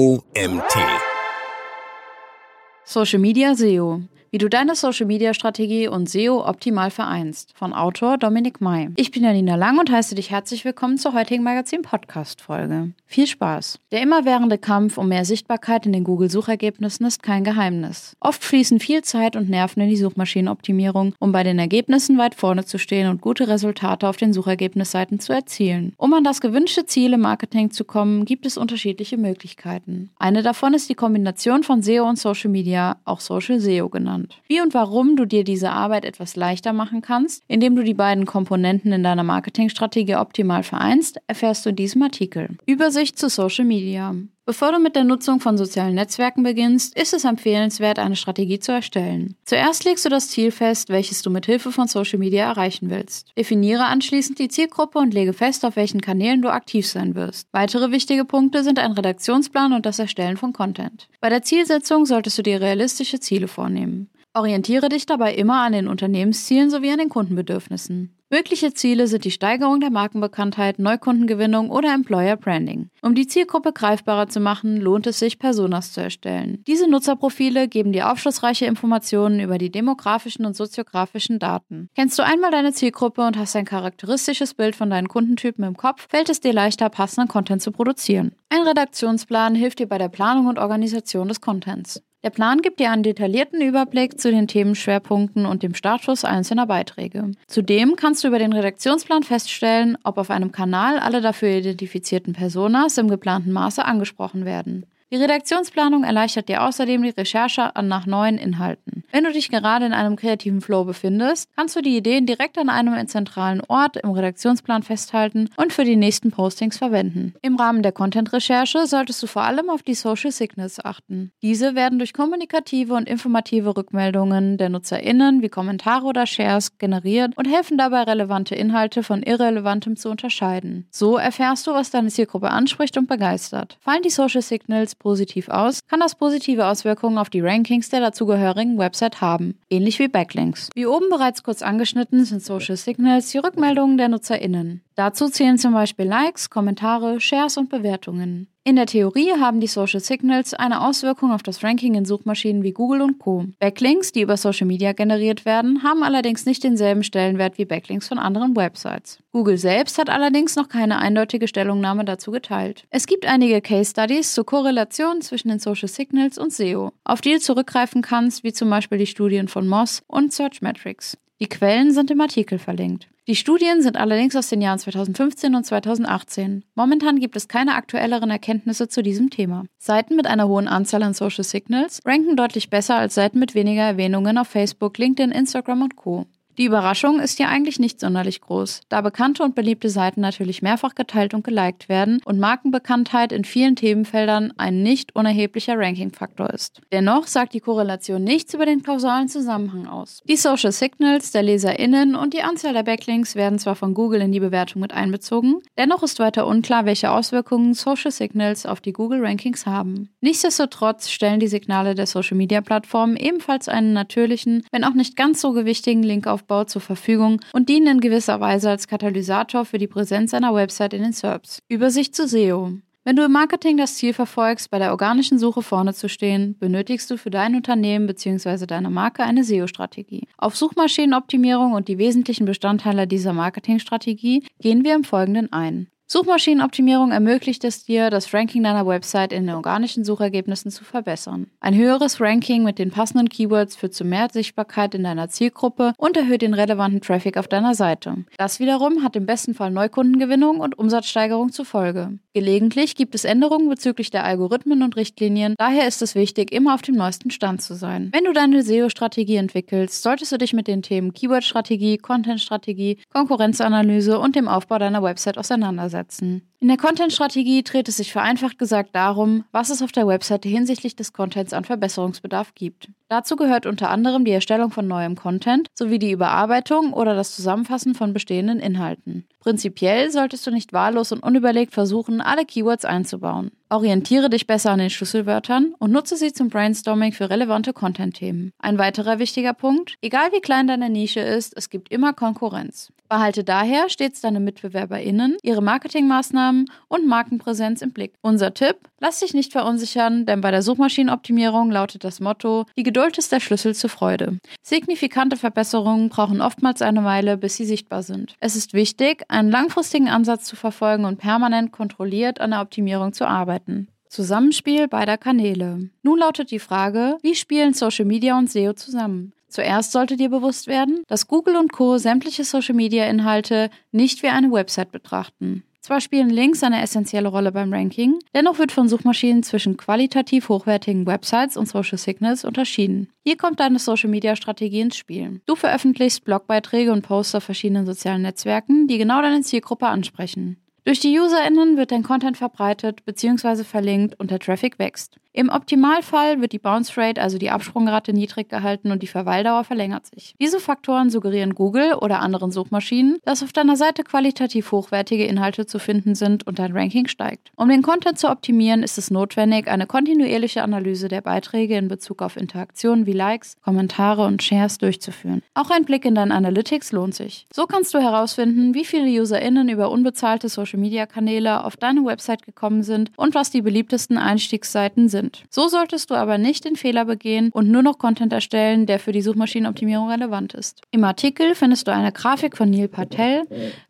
OMT. Social Media SEO. Wie du deine Social Media Strategie und SEO optimal vereinst. Von Autor Dominik May. Ich bin Janina Lang und heiße dich herzlich willkommen zur heutigen Magazin Podcast Folge. Viel Spaß. Der immerwährende Kampf um mehr Sichtbarkeit in den Google Suchergebnissen ist kein Geheimnis. Oft fließen viel Zeit und Nerven in die Suchmaschinenoptimierung, um bei den Ergebnissen weit vorne zu stehen und gute Resultate auf den Suchergebnisseiten zu erzielen. Um an das gewünschte Ziel im Marketing zu kommen, gibt es unterschiedliche Möglichkeiten. Eine davon ist die Kombination von SEO und Social Media, auch Social SEO genannt genannt. Wie und warum du dir diese Arbeit etwas leichter machen kannst, indem du die beiden Komponenten in deiner Marketingstrategie optimal vereinst, erfährst du in diesem Artikel. Übersicht zu Social Media. Bevor du mit der Nutzung von sozialen Netzwerken beginnst, ist es empfehlenswert, eine Strategie zu erstellen. Zuerst legst du das Ziel fest, welches du mit Hilfe von Social Media erreichen willst. Definiere anschließend die Zielgruppe und lege fest, auf welchen Kanälen du aktiv sein wirst. Weitere wichtige Punkte sind ein Redaktionsplan und das Erstellen von Content. Bei der Zielsetzung solltest du dir realistische Ziele vornehmen. Orientiere dich dabei immer an den Unternehmenszielen sowie an den Kundenbedürfnissen. Mögliche Ziele sind die Steigerung der Markenbekanntheit, Neukundengewinnung oder Employer Branding. Um die Zielgruppe greifbarer zu machen, lohnt es sich, Personas zu erstellen. Diese Nutzerprofile geben dir aufschlussreiche Informationen über die demografischen und soziografischen Daten. Kennst du einmal deine Zielgruppe und hast ein charakteristisches Bild von deinen Kundentypen im Kopf, fällt es dir leichter, passenden Content zu produzieren. Ein Redaktionsplan hilft dir bei der Planung und Organisation des Contents. Der Plan gibt dir einen detaillierten Überblick zu den Themenschwerpunkten und dem Status einzelner Beiträge. Zudem kannst du über den Redaktionsplan feststellen, ob auf einem Kanal alle dafür identifizierten Personas im geplanten Maße angesprochen werden. Die Redaktionsplanung erleichtert dir außerdem die Recherche nach neuen Inhalten. Wenn du dich gerade in einem kreativen Flow befindest, kannst du die Ideen direkt an einem zentralen Ort im Redaktionsplan festhalten und für die nächsten Postings verwenden. Im Rahmen der Content-Recherche solltest du vor allem auf die Social Signals achten. Diese werden durch kommunikative und informative Rückmeldungen der NutzerInnen wie Kommentare oder Shares generiert und helfen dabei, relevante Inhalte von irrelevantem zu unterscheiden. So erfährst du, was deine Zielgruppe anspricht und begeistert. Fallen die Social Signals positiv aus, kann das positive Auswirkungen auf die Rankings der dazugehörigen Website haben, ähnlich wie Backlinks. Wie oben bereits kurz angeschnitten sind Social Signals die Rückmeldungen der NutzerInnen. Dazu zählen zum Beispiel Likes, Kommentare, Shares und Bewertungen. In der Theorie haben die Social Signals eine Auswirkung auf das Ranking in Suchmaschinen wie Google und Co. Backlinks, die über Social Media generiert werden, haben allerdings nicht denselben Stellenwert wie Backlinks von anderen Websites. Google selbst hat allerdings noch keine eindeutige Stellungnahme dazu geteilt. Es gibt einige Case Studies zur Korrelation zwischen den Social Signals und SEO, auf die du zurückgreifen kannst, wie zum Beispiel die Studien von Moss und Searchmetrics. Die Quellen sind im Artikel verlinkt. Die Studien sind allerdings aus den Jahren 2015 und 2018. Momentan gibt es keine aktuelleren Erkenntnisse zu diesem Thema. Seiten mit einer hohen Anzahl an Social Signals ranken deutlich besser als Seiten mit weniger Erwähnungen auf Facebook, LinkedIn, Instagram und Co. Die Überraschung ist ja eigentlich nicht sonderlich groß, da bekannte und beliebte Seiten natürlich mehrfach geteilt und geliked werden und Markenbekanntheit in vielen Themenfeldern ein nicht unerheblicher Rankingfaktor ist. Dennoch sagt die Korrelation nichts über den kausalen Zusammenhang aus. Die Social Signals der LeserInnen und die Anzahl der Backlinks werden zwar von Google in die Bewertung mit einbezogen, dennoch ist weiter unklar, welche Auswirkungen Social Signals auf die Google Rankings haben. Nichtsdestotrotz stellen die Signale der Social Media Plattformen ebenfalls einen natürlichen, wenn auch nicht ganz so gewichtigen Linkaufbau Aufbau zur Verfügung und dienen in gewisser Weise als Katalysator für die Präsenz einer Website in den SERPs. Übersicht zu SEO. Wenn du im Marketing das Ziel verfolgst, bei der organischen Suche vorne zu stehen, benötigst du für dein Unternehmen bzw. deine Marke eine SEO-Strategie. Auf Suchmaschinenoptimierung und die wesentlichen Bestandteile dieser Marketingstrategie gehen wir im Folgenden ein. Suchmaschinenoptimierung ermöglicht es dir, das Ranking deiner Website in den organischen Suchergebnissen zu verbessern. Ein höheres Ranking mit den passenden Keywords führt zu mehr Sichtbarkeit in deiner Zielgruppe und erhöht den relevanten Traffic auf deiner Seite. Das wiederum hat im besten Fall Neukundengewinnung und Umsatzsteigerung zur Folge. Gelegentlich gibt es Änderungen bezüglich der Algorithmen und Richtlinien, daher ist es wichtig, immer auf dem neuesten Stand zu sein. Wenn du deine SEO-Strategie entwickelst, solltest du dich mit den Themen Keyword-Strategie, Content-Strategie, Konkurrenzanalyse und dem Aufbau deiner Website auseinandersetzen. In der Content-Strategie dreht es sich vereinfacht gesagt darum, was es auf der Webseite hinsichtlich des Contents an Verbesserungsbedarf gibt. Dazu gehört unter anderem die Erstellung von neuem Content sowie die Überarbeitung oder das Zusammenfassen von bestehenden Inhalten. Prinzipiell solltest du nicht wahllos und unüberlegt versuchen, alle Keywords einzubauen. Orientiere dich besser an den Schlüsselwörtern und nutze sie zum Brainstorming für relevante Content-Themen. Ein weiterer wichtiger Punkt, egal wie klein deine Nische ist, es gibt immer Konkurrenz. Behalte daher stets deine MitbewerberInnen, ihre Marketingmaßnahmen und Markenpräsenz im Blick. Unser Tipp, lass dich nicht verunsichern, denn bei der Suchmaschinenoptimierung lautet das Motto, die Geduld ist der Schlüssel zur Freude. Signifikante Verbesserungen brauchen oftmals eine Weile, bis sie sichtbar sind. Es ist wichtig, einen langfristigen Ansatz zu verfolgen und permanent kontrolliert an der Optimierung zu arbeiten. Zusammenspiel beider Kanäle. Nun lautet die Frage, wie spielen Social Media und SEO zusammen? Zuerst sollte dir bewusst werden, dass Google und Co. sämtliche Social-Media-Inhalte nicht wie eine Website betrachten. Zwar spielen Links eine essentielle Rolle beim Ranking, dennoch wird von Suchmaschinen zwischen qualitativ hochwertigen Websites und Social Signals unterschieden. Hier kommt deine Social-Media-Strategie ins Spiel. Du veröffentlichst Blogbeiträge und Posts auf verschiedenen sozialen Netzwerken, die genau deine Zielgruppe ansprechen. Durch die UserInnen wird dein Content verbreitet bzw. verlinkt und der Traffic wächst. Im Optimalfall wird die Bounce Rate, also die Absprungrate, niedrig gehalten und die Verweildauer verlängert sich. Diese Faktoren suggerieren Google oder anderen Suchmaschinen, dass auf deiner Seite qualitativ hochwertige Inhalte zu finden sind und dein Ranking steigt. Um den Content zu optimieren, ist es notwendig, eine kontinuierliche Analyse der Beiträge in Bezug auf Interaktionen wie Likes, Kommentare und Shares durchzuführen. Auch ein Blick in dein Analytics lohnt sich. So kannst du herausfinden, wie viele UserInnen über unbezahlte Social-Media-Kanäle auf deine Website gekommen sind und was die beliebtesten Einstiegsseiten sind sind. So solltest du aber nicht den Fehler begehen und nur noch Content erstellen, der für die Suchmaschinenoptimierung relevant ist. Im Artikel findest du eine Grafik von Neil Patel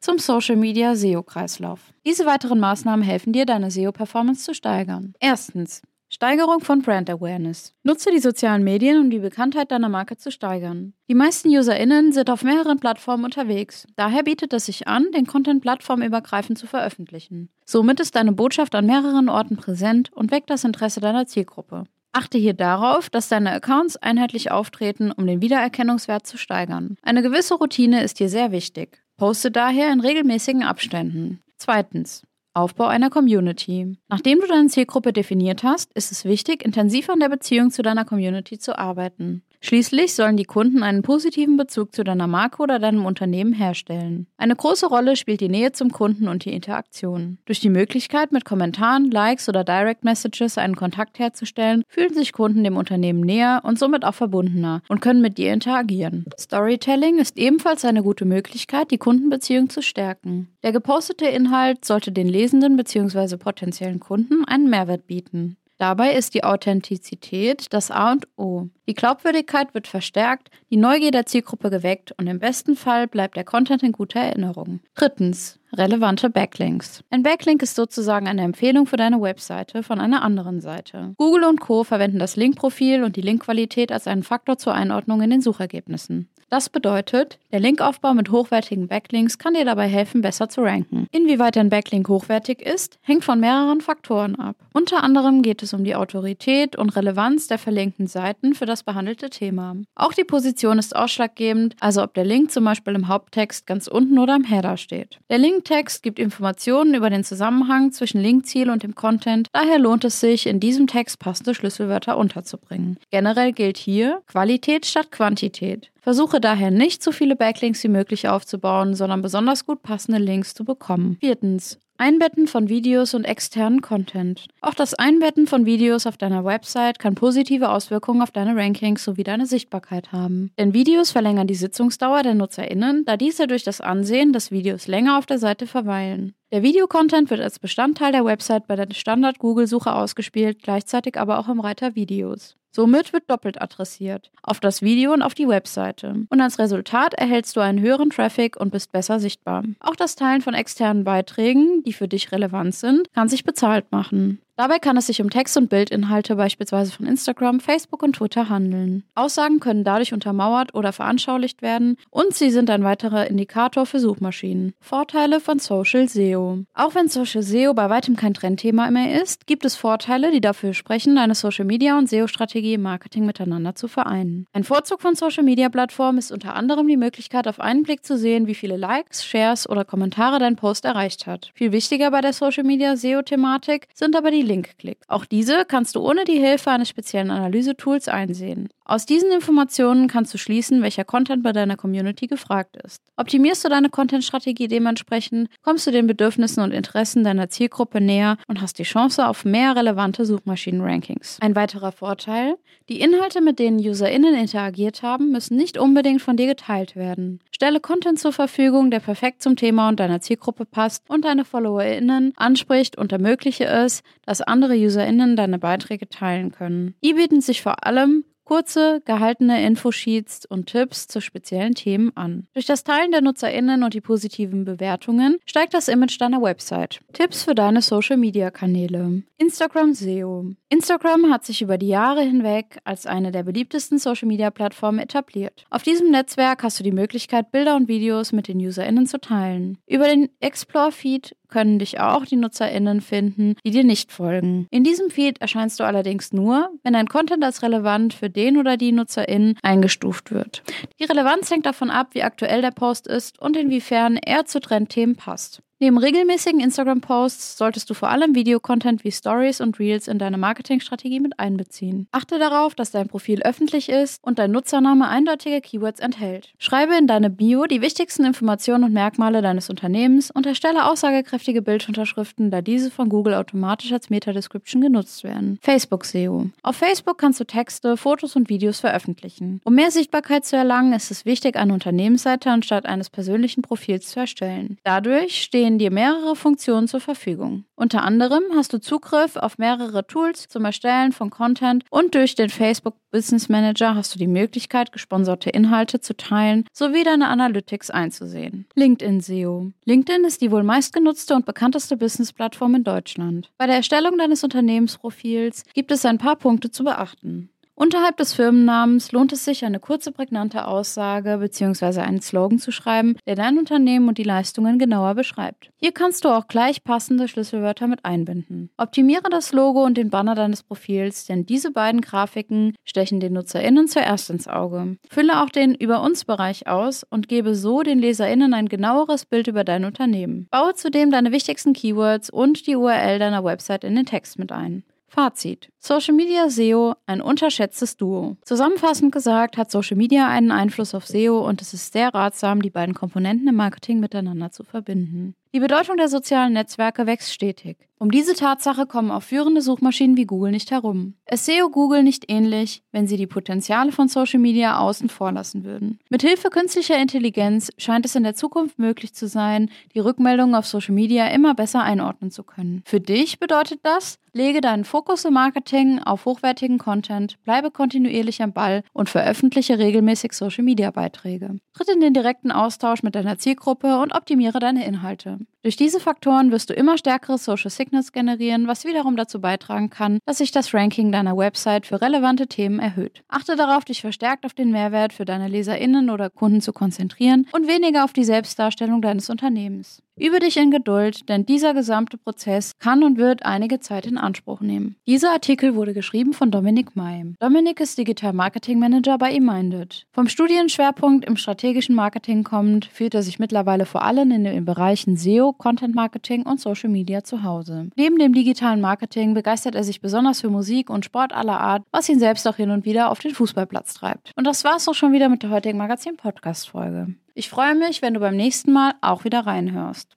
zum Social Media SEO-Kreislauf. Diese weiteren Maßnahmen helfen dir, deine SEO-Performance zu steigern. Erstens. Steigerung von Brand Awareness. Nutze die sozialen Medien, um die Bekanntheit deiner Marke zu steigern. Die meisten UserInnen sind auf mehreren Plattformen unterwegs. Daher bietet es sich an, den Content plattformübergreifend zu veröffentlichen. Somit ist deine Botschaft an mehreren Orten präsent und weckt das Interesse deiner Zielgruppe. Achte hier darauf, dass deine Accounts einheitlich auftreten, um den Wiedererkennungswert zu steigern. Eine gewisse Routine ist hier sehr wichtig. Poste daher in regelmäßigen Abständen. Zweitens. Aufbau einer Community. Nachdem du deine Zielgruppe definiert hast, ist es wichtig, intensiv an der Beziehung zu deiner Community zu arbeiten. Schließlich sollen die Kunden einen positiven Bezug zu deiner Marke oder deinem Unternehmen herstellen. Eine große Rolle spielt die Nähe zum Kunden und die Interaktion. Durch die Möglichkeit, mit Kommentaren, Likes oder Direct Messages einen Kontakt herzustellen, fühlen sich Kunden dem Unternehmen näher und somit auch verbundener und können mit dir interagieren. Storytelling ist ebenfalls eine gute Möglichkeit, die Kundenbeziehung zu stärken. Der gepostete Inhalt sollte den Lesenden bzw. potenziellen Kunden einen Mehrwert bieten. Dabei ist die Authentizität das A und O. Die Glaubwürdigkeit wird verstärkt, die Neugier der Zielgruppe geweckt und im besten Fall bleibt der Content in guter Erinnerung. Drittens. Relevante Backlinks. Ein Backlink ist sozusagen eine Empfehlung für deine Webseite von einer anderen Seite. Google und Co. verwenden das Linkprofil und die Linkqualität als einen Faktor zur Einordnung in den Suchergebnissen. Das bedeutet, der Linkaufbau mit hochwertigen Backlinks kann dir dabei helfen, besser zu ranken. Inwieweit ein Backlink hochwertig ist, hängt von mehreren Faktoren ab. Unter anderem geht es um die Autorität und Relevanz der verlinkten Seiten für das behandelte Thema. Auch die Position ist ausschlaggebend, also ob der Link zum Beispiel im Haupttext ganz unten oder im Header steht. Der Linktext gibt Informationen über den Zusammenhang zwischen Linkziel und dem Content, daher lohnt es sich, in diesem Text passende Schlüsselwörter unterzubringen. Generell gilt hier Qualität statt Quantität. Versuche daher nicht so viele Backlinks wie möglich aufzubauen, sondern besonders gut passende Links zu bekommen. Viertens. Einbetten von Videos und externen Content. Auch das Einbetten von Videos auf deiner Website kann positive Auswirkungen auf deine Rankings sowie deine Sichtbarkeit haben. Denn Videos verlängern die Sitzungsdauer der NutzerInnen, da diese durch das Ansehen des Videos länger auf der Seite verweilen. Der Videocontent wird als Bestandteil der Website bei der Standard-Google-Suche ausgespielt, gleichzeitig aber auch im Reiter Videos. Somit wird doppelt adressiert, auf das Video und auf die Webseite. Und als Resultat erhältst du einen höheren Traffic und bist besser sichtbar. Auch das Teilen von externen Beiträgen, die für dich relevant sind, kann sich bezahlt machen. Dabei kann es sich um Text- und Bildinhalte beispielsweise von Instagram, Facebook und Twitter handeln. Aussagen können dadurch untermauert oder veranschaulicht werden und sie sind ein weiterer Indikator für Suchmaschinen. Vorteile von Social SEO. Auch wenn Social SEO bei weitem kein Trendthema mehr ist, gibt es Vorteile, die dafür sprechen, eine Social Media und SEO-Strategie im Marketing miteinander zu vereinen. Ein Vorzug von Social Media Plattformen ist unter anderem die Möglichkeit, auf einen Blick zu sehen, wie viele Likes, Shares oder Kommentare dein Post erreicht hat. Viel wichtiger bei der Social Media SEO-Thematik sind aber die Link klickst. Auch diese kannst du ohne die Hilfe eines speziellen Analysetools einsehen. Aus diesen Informationen kannst du schließen, welcher Content bei deiner Community gefragt ist. Optimierst du deine Content-Strategie dementsprechend, kommst du den Bedürfnissen und Interessen deiner Zielgruppe näher und hast die Chance auf mehr relevante Suchmaschinen-Rankings. Ein weiterer Vorteil, die Inhalte, mit denen UserInnen interagiert haben, müssen nicht unbedingt von dir geteilt werden. Stelle Content zur Verfügung, der perfekt zum Thema und deiner Zielgruppe passt und deine FollowerInnen anspricht und ermögliche es, dass andere UserInnen deine Beiträge teilen können. Die bieten sich vor allem kurze, gehaltene Infosheets und Tipps zu speziellen Themen an. Durch das Teilen der NutzerInnen und die positiven Bewertungen steigt das Image deiner Website. Tipps für deine Social-Media-Kanäle. Instagram SEO. Instagram hat sich über die Jahre hinweg als eine der beliebtesten Social-Media-Plattformen etabliert. Auf diesem Netzwerk hast du die Möglichkeit, Bilder und Videos mit den UserInnen zu teilen. Über den Explore-Feed können dich auch die NutzerInnen finden, die dir nicht folgen. In diesem Feed erscheinst du allerdings nur, wenn dein Content als relevant für den oder die NutzerInnen eingestuft wird. Die Relevanz hängt davon ab, wie aktuell der Post ist und inwiefern er zu Trendthemen passt. Neben regelmäßigen Instagram-Posts solltest du vor allem Videocontent wie Stories und Reels in deine Marketingstrategie mit einbeziehen. Achte darauf, dass dein Profil öffentlich ist und dein Nutzername eindeutige Keywords enthält. Schreibe in deine Bio die wichtigsten Informationen und Merkmale deines Unternehmens und erstelle aussagekräftige Bildunterschriften, da diese von Google automatisch als Meta-Description genutzt werden. Facebook SEO. Auf Facebook kannst du Texte, Fotos und Videos veröffentlichen. Um mehr Sichtbarkeit zu erlangen, ist es wichtig, eine Unternehmensseite anstatt eines persönlichen Profils zu erstellen. Dadurch stehen stehen dir mehrere Funktionen zur Verfügung. Unter anderem hast du Zugriff auf mehrere Tools zum Erstellen von Content und durch den Facebook Business Manager hast du die Möglichkeit, gesponserte Inhalte zu teilen sowie deine Analytics einzusehen. LinkedIn SEO. LinkedIn ist die wohl meistgenutzte und bekannteste Business-Plattform in Deutschland. Bei der Erstellung deines Unternehmensprofils gibt es ein paar Punkte zu beachten. Unterhalb des Firmennamens lohnt es sich, eine kurze, prägnante Aussage bzw. einen Slogan zu schreiben, der dein Unternehmen und die Leistungen genauer beschreibt. Hier kannst du auch gleich passende Schlüsselwörter mit einbinden. Optimiere das Logo und den Banner deines Profils, denn diese beiden Grafiken stechen den NutzerInnen zuerst ins Auge. Fülle auch den Über uns Bereich aus und gebe so den LeserInnen ein genaueres Bild über dein Unternehmen. Baue zudem deine wichtigsten Keywords und die URL deiner Website in den Text mit ein. Fazit. Social Media SEO ein unterschätztes Duo. Zusammenfassend gesagt hat Social Media einen Einfluss auf SEO und es ist sehr ratsam, die beiden Komponenten im Marketing miteinander zu verbinden. Die Bedeutung der sozialen Netzwerke wächst stetig. Um diese Tatsache kommen auch führende Suchmaschinen wie Google nicht herum. Es SEO Google nicht ähnlich, wenn sie die Potenziale von Social Media außen vor lassen würden. Mithilfe künstlicher Intelligenz scheint es in der Zukunft möglich zu sein, die Rückmeldungen auf Social Media immer besser einordnen zu können. Für dich bedeutet das, lege deinen Fokus im Marketing auf hochwertigen Content, bleibe kontinuierlich am Ball und veröffentliche regelmäßig Social Media Beiträge. Tritt in den direkten Austausch mit deiner Zielgruppe und optimiere deine Inhalte. awesome. Durch diese Faktoren wirst du immer stärkere Social Signals generieren, was wiederum dazu beitragen kann, dass sich das Ranking deiner Website für relevante Themen erhöht. Achte darauf, dich verstärkt auf den Mehrwert für deine LeserInnen oder Kunden zu konzentrieren und weniger auf die Selbstdarstellung deines Unternehmens. Übe dich in Geduld, denn dieser gesamte Prozess kann und wird einige Zeit in Anspruch nehmen. Dieser Artikel wurde geschrieben von Dominik May. Dominik ist Digital Marketing Manager bei eMinded. Vom Studienschwerpunkt im strategischen Marketing kommend, fühlt er sich mittlerweile vor allem in den Bereichen SEO, Content Marketing und Social Media zu Hause. Neben dem digitalen Marketing begeistert er sich besonders für Musik und Sport aller Art, was ihn selbst auch hin und wieder auf den Fußballplatz treibt. Und das war's auch schon wieder mit der heutigen Magazin-Podcast-Folge. Ich freue mich, wenn du beim nächsten Mal auch wieder reinhörst.